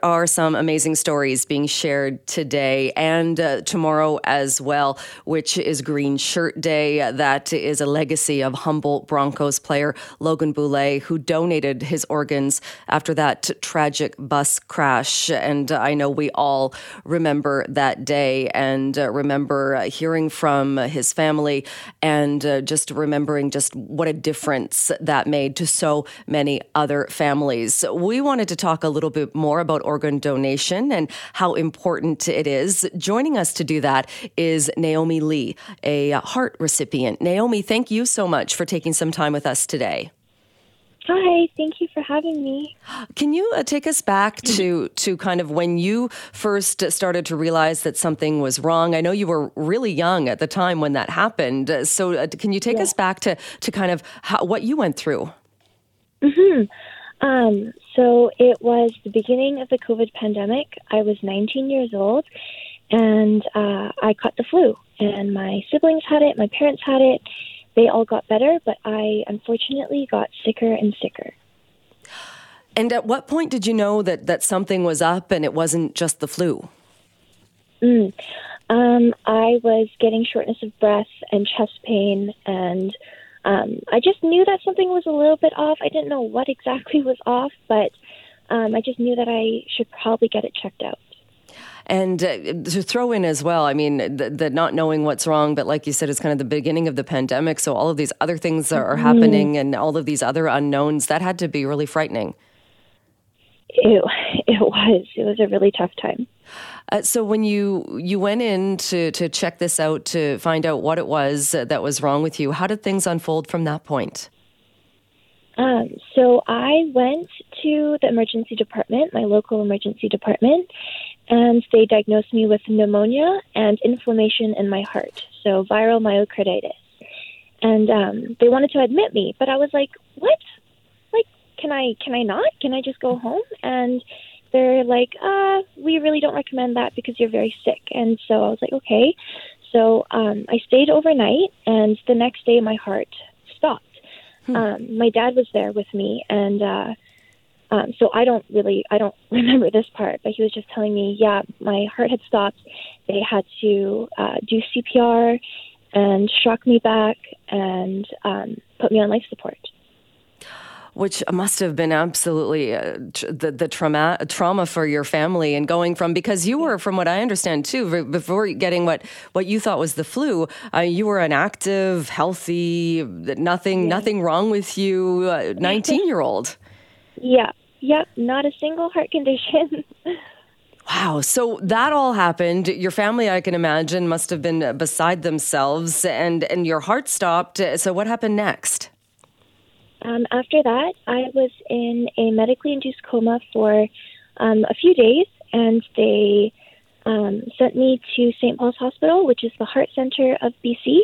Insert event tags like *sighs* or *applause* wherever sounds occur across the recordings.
there are some amazing stories being shared today and uh, tomorrow as well, which is Green Shirt Day. That is a legacy of Humboldt Broncos player Logan Boulet, who donated his organs after that tragic bus crash. And I know we all remember that day and uh, remember uh, hearing from his family and uh, just remembering just what a difference that made to so many other families. We wanted to talk a little bit more about organ donation and how important it is. Joining us to do that is Naomi Lee, a heart recipient. Naomi, thank you so much for taking some time with us today. Hi, thank you for having me. Can you uh, take us back *laughs* to to kind of when you first started to realize that something was wrong? I know you were really young at the time when that happened. So, uh, can you take yeah. us back to to kind of how, what you went through? Hmm. Um, so it was the beginning of the COVID pandemic. I was 19 years old, and uh, I caught the flu. And my siblings had it. My parents had it they all got better, but I unfortunately got sicker and sicker. And at what point did you know that, that something was up and it wasn't just the flu? Mm. Um, I was getting shortness of breath and chest pain, and um, I just knew that something was a little bit off. I didn't know what exactly was off, but um, I just knew that I should probably get it checked out. And uh, to throw in as well, I mean, the, the, not knowing what's wrong, but like you said, it's kind of the beginning of the pandemic. So all of these other things are, mm-hmm. happening and all of these other unknowns, that had to be really frightening. It, *laughs* it was. It was a really tough time. Uh, so when you you went in to to check this out to find out what it was that was wrong with you, how did things unfold from that point? Um, so I went to the emergency department, my local emergency department, and they diagnosed me with pneumonia and inflammation in my heart, so viral myocarditis. And um, they wanted to admit me, but I was like, "What? Can I? Can I not? Can I just go home?" And they're like, "Uh, we really don't recommend that because you're very sick." And so I was like, "Okay." So um, I stayed overnight, and the next day my heart stopped. Hmm. Um, my dad was there with me, and uh, um, so I don't really, I don't *laughs* remember this part, but he was just telling me, yeah, my heart had stopped. They had to uh, do CPR and shock me back and um, put me on life support. Which must have been absolutely uh, tr- the, the trauma trauma for your family and going from because you were, from what I understand too, before getting what what you thought was the flu, uh, you were an active, healthy, nothing yeah. nothing wrong with you, uh, nineteen year old. Yeah, Yep, not a single heart condition. *laughs* Wow. So that all happened. Your family, I can imagine, must have been beside themselves and, and your heart stopped. So what happened next? Um, after that, I was in a medically induced coma for um, a few days, and they um, sent me to St. Paul's Hospital, which is the heart center of BC.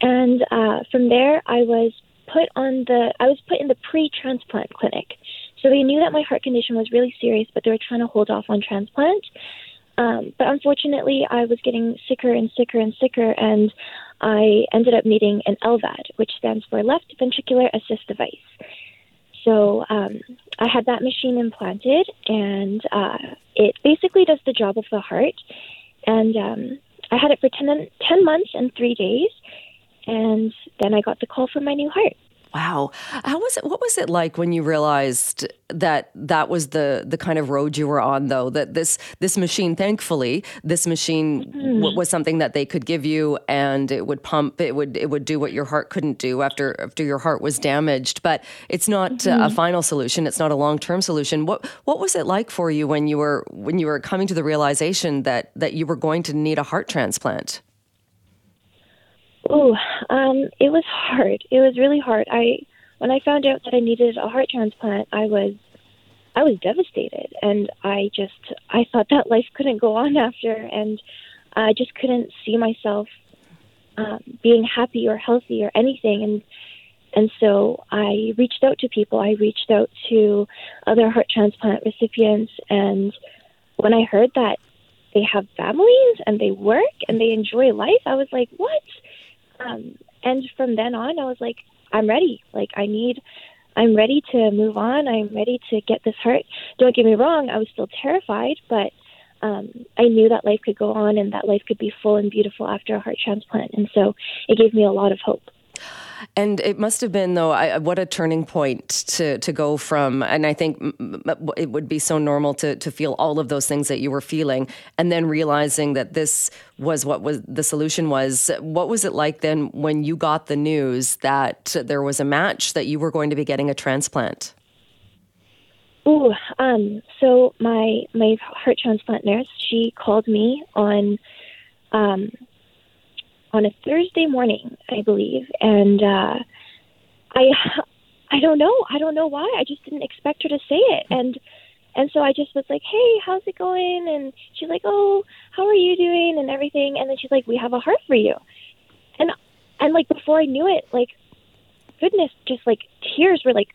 And uh, from there, I was put on the I was put in the pre-transplant clinic. So they knew that my heart condition was really serious, but they were trying to hold off on transplant. Um, but unfortunately, I was getting sicker and sicker and sicker, and I ended up needing an LVAD, which stands for left ventricular assist device. So um, I had that machine implanted, and uh, it basically does the job of the heart. And um, I had it for 10, 10 months and three days, and then I got the call for my new heart. Wow. How was it what was it like when you realized that that was the the kind of road you were on though that this this machine thankfully this machine mm-hmm. w- was something that they could give you and it would pump it would it would do what your heart couldn't do after after your heart was damaged but it's not mm-hmm. a final solution it's not a long-term solution. What what was it like for you when you were when you were coming to the realization that that you were going to need a heart transplant? Oh, um, it was hard. It was really hard. I when I found out that I needed a heart transplant, I was I was devastated, and I just I thought that life couldn't go on after, and I just couldn't see myself um, being happy or healthy or anything, and and so I reached out to people. I reached out to other heart transplant recipients, and when I heard that they have families and they work and they enjoy life, I was like, what? Um, and from then on, I was like, I'm ready. Like, I need I'm ready to move on. I'm ready to get this heart. Don't get me wrong, I was still terrified, but um, I knew that life could go on and that life could be full and beautiful after a heart transplant. And so it gave me a lot of hope. And it must have been, though, I, what a turning point to to go from. And I think it would be so normal to to feel all of those things that you were feeling, and then realizing that this was what was the solution was. What was it like then when you got the news that there was a match that you were going to be getting a transplant? Ooh, um, so my my heart transplant nurse, she called me on um, on a Thursday morning, I believe, and uh, I I don't know, I don't know why. I just didn't expect her to say it, and and so I just was like, "Hey, how's it going?" And she's like, "Oh, how are you doing?" and everything. And then she's like, "We have a heart for you," and and like before I knew it, like goodness, just like tears were like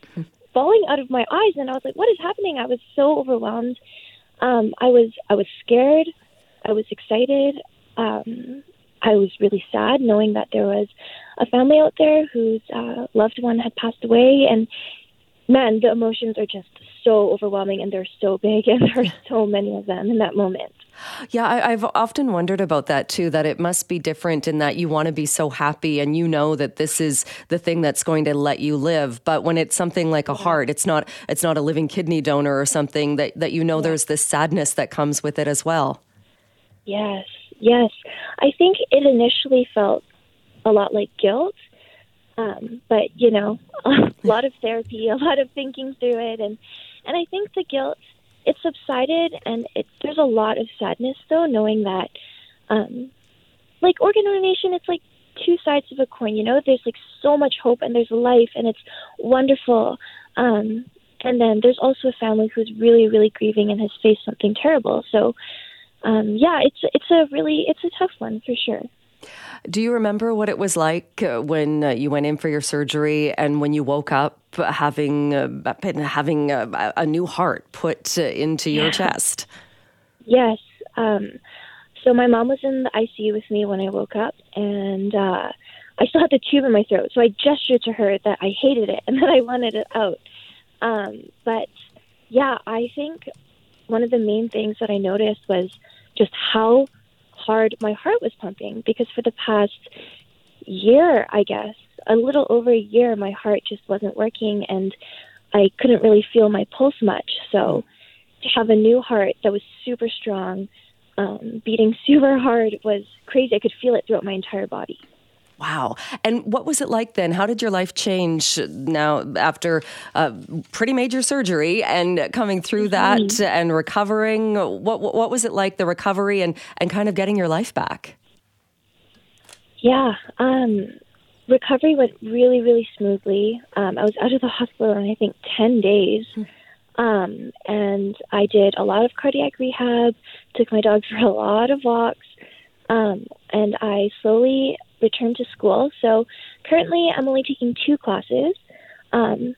falling out of my eyes, and I was like, "What is happening?" I was so overwhelmed. Um, I was I was scared. I was excited. Um, I was really sad knowing that there was a family out there whose uh, loved one had passed away, and man, the emotions are just so overwhelming, and they're so big, and there are so many of them in that moment. Yeah, I, have often wondered about that too. That it must be different in that you want to be so happy, and you know that this is the thing that's going to let you live. But when it's something like a heart, it's not. It's not a living kidney donor or something that that you know yeah. there's this sadness that comes with it as well. Yes, yes. I think it initially felt a lot like guilt, um, but you know, *laughs* a lot of therapy, a lot of thinking through it, and and I think the guilt it subsided, and it, there's a lot of sadness though, knowing that, um, like organ donation, it's like two sides of a coin. You know, there's like so much hope, and there's life, and it's wonderful. Um, and then there's also a family who's really, really grieving and has faced something terrible. So um, yeah, it's it's a really it's a tough one for sure. Do you remember what it was like uh, when uh, you went in for your surgery and when you woke up having uh, having a, a, new heart put uh, into your yeah. chest? Yes. Um, so my mom was in the ICU with me when I woke up, and uh, I still had the tube in my throat. So I gestured to her that I hated it *laughs* and that I wanted it out. Um, but yeah, I think one of the main things that I noticed was just how hard my heart was pumping because for the past year, I guess, a little over a year, my heart just wasn't working and I couldn't really feel my pulse much. So to have a new heart that was super strong, um, beating *laughs* super hard was crazy. I could feel it throughout my entire body. Wow. And what was it like then? How did your life change now after uh, pretty major surgery and coming through mm-hmm. that and recovering? What, what was it like, the recovery and, and kind of getting your life back? Yeah. Um, recovery went really, really smoothly. Um, I was out of the hospital in, I think, 10 days. Hmm. Um, and I did a lot of cardiac rehab, took my dog for a lot of walks. Um, and I slowly return to school. So currently, I'm only taking two classes, um,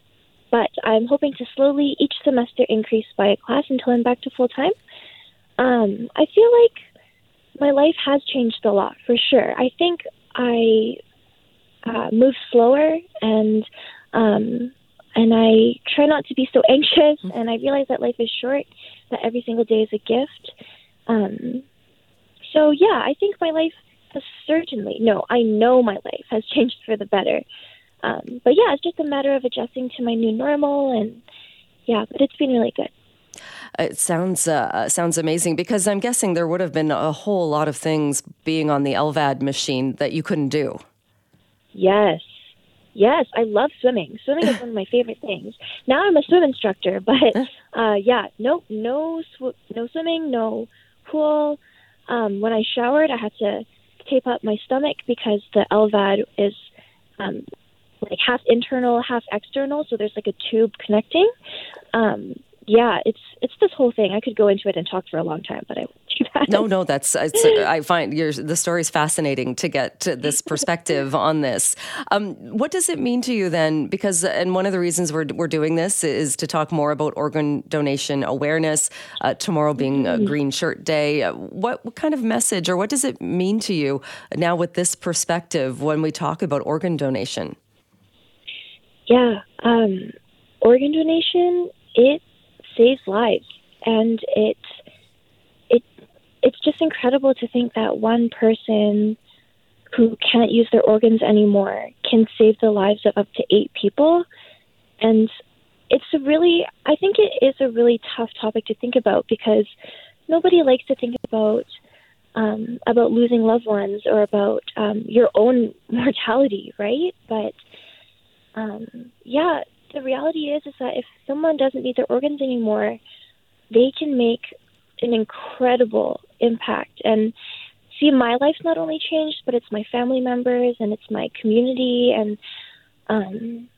but I'm hoping to slowly each semester increase by a class until I'm back to full time. Um, I feel like my life has changed a lot for sure. I think I uh, move slower and um, and I try not to be so *laughs* anxious. And I realize that life is short, that every single day is a gift. Um, so yeah, I think my life certainly, no, I know my life has *laughs* changed for the better. Um, but yeah, it's just a matter of adjusting to my new normal, and yeah, but it's been really good. It sounds uh, sounds amazing because I'm guessing there would have been a whole lot of things being on the LVAD machine that you couldn't do. Yes, yes, I love swimming. Swimming is *laughs* one of my favorite things. Now I'm a swim instructor, *laughs* but uh, yeah, no, no, sw- no swimming, no pool. Um, when I showered, I had to tape up my stomach because the LVAD is um, like half internal, half external. So there's like a tube connecting. Um, yeah, it's it's this whole thing. I could go into it and talk for a long time, but I *laughs* that. No, no, that's I find your the story is fascinating to get to this *laughs* perspective on this. Um, what does it mean to you then? Because and one of the reasons we're we're doing this is to talk more about organ donation awareness. Uh, tomorrow being mm-hmm. Green Shirt Day, uh, what what kind of message or what does it mean to you now with this perspective when we talk about organ donation? Yeah. Um, organ donation, it saves lives, and it it's just incredible to think that one person who can't use their organs anymore can save the lives of up to eight people, and it's a really I think it is a really tough topic to think about because nobody likes to think about um, about losing loved ones or about um, your own *laughs* mortality, right? But um, yeah, the reality is is that if someone doesn't need their organs anymore, they can make an incredible impact. And see my life's not only changed, but it's my family members and it's my community. And um,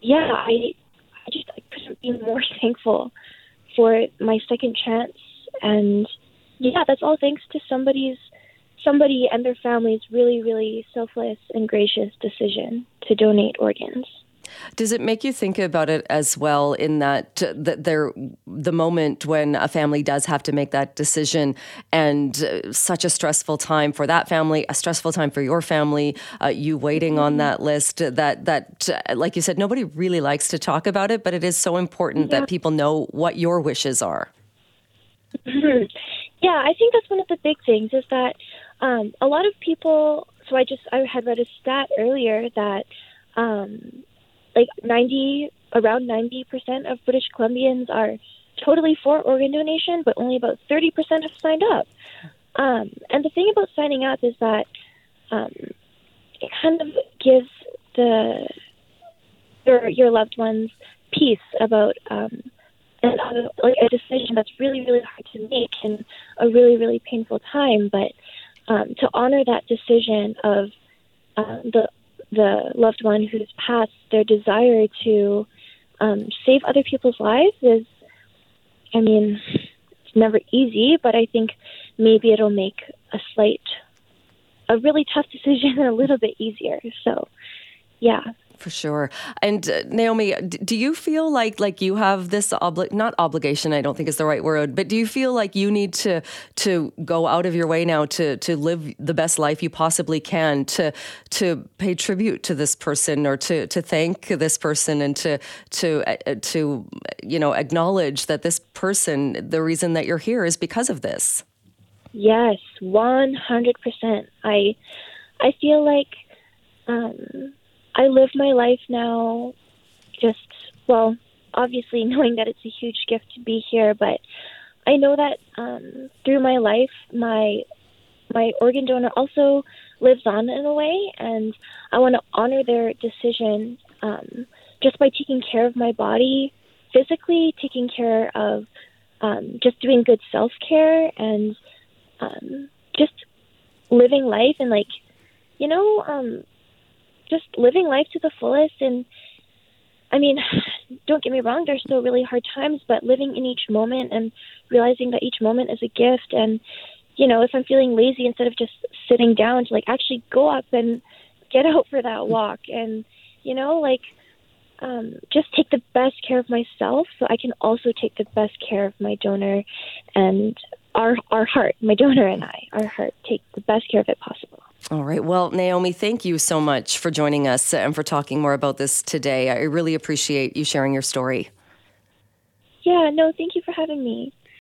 yeah, I I just I couldn't be more *laughs* thankful for my second chance. And yeah, that's all thanks to somebody's somebody and their family's really, really selfless and gracious decision to donate organs. Does it make you think about it as well in that that there the moment when a family does have to make that decision and uh, such a stressful time for that family, a stressful time for your family, uh, you waiting on mm-hmm. that list that that uh, like you said nobody really likes to talk about it, but it is so important yeah. that people know what your wishes are. Yeah, I think that's one of the big things is that um, a lot of people. So I just I had read a stat earlier that um, like ninety around ninety percent of British Columbians are totally for organ donation, but only about thirty percent have signed up. Um, and the thing about signing up is that um, it kind of gives the your your loved ones peace about um, uh, like a decision that's really really hard to make in a really really painful time but um, to honor that decision of uh, the the loved one who's passed their desire to um, save other people's lives is i mean it's never easy but i think maybe it'll make a slight a really tough *laughs* decision a little bit easier. So yeah for sure. And uh, Naomi, do you feel like like you have this obli- not obligation, I don't think is the right word, but do you feel like you need to to go out of your way now to to live the best life you possibly can to to pay tribute to this person or to to thank this person and to to uh, to you know acknowledge that this person the reason that you're here is because of this? Yes, 100%. I I feel like um I live my life now just, well, obviously *laughs* knowing that it's a huge gift to be here, but I know that um, through my life, my my organ donor also lives on in a way, and I want to honor their decision um, just by taking care of my body physically, taking care of um, just doing good self care, and um, just living life and like, you know, um, just living life to the fullest. And I mean, *sighs* don't get me wrong, there's still really hard times, but living in each moment and realizing that each moment is a gift. And you know, if I'm feeling lazy instead of just sitting down to like actually go up and get out for that walk and you know, like um, just take the best care of myself so I can also take the best care of my donor. And our our heart, my donor and I, our heart, take the best care of it possible. All right. Well, Naomi, thank you so much for joining us and for talking more about this today. I really appreciate you sharing your story. Yeah, no, thank you for having me.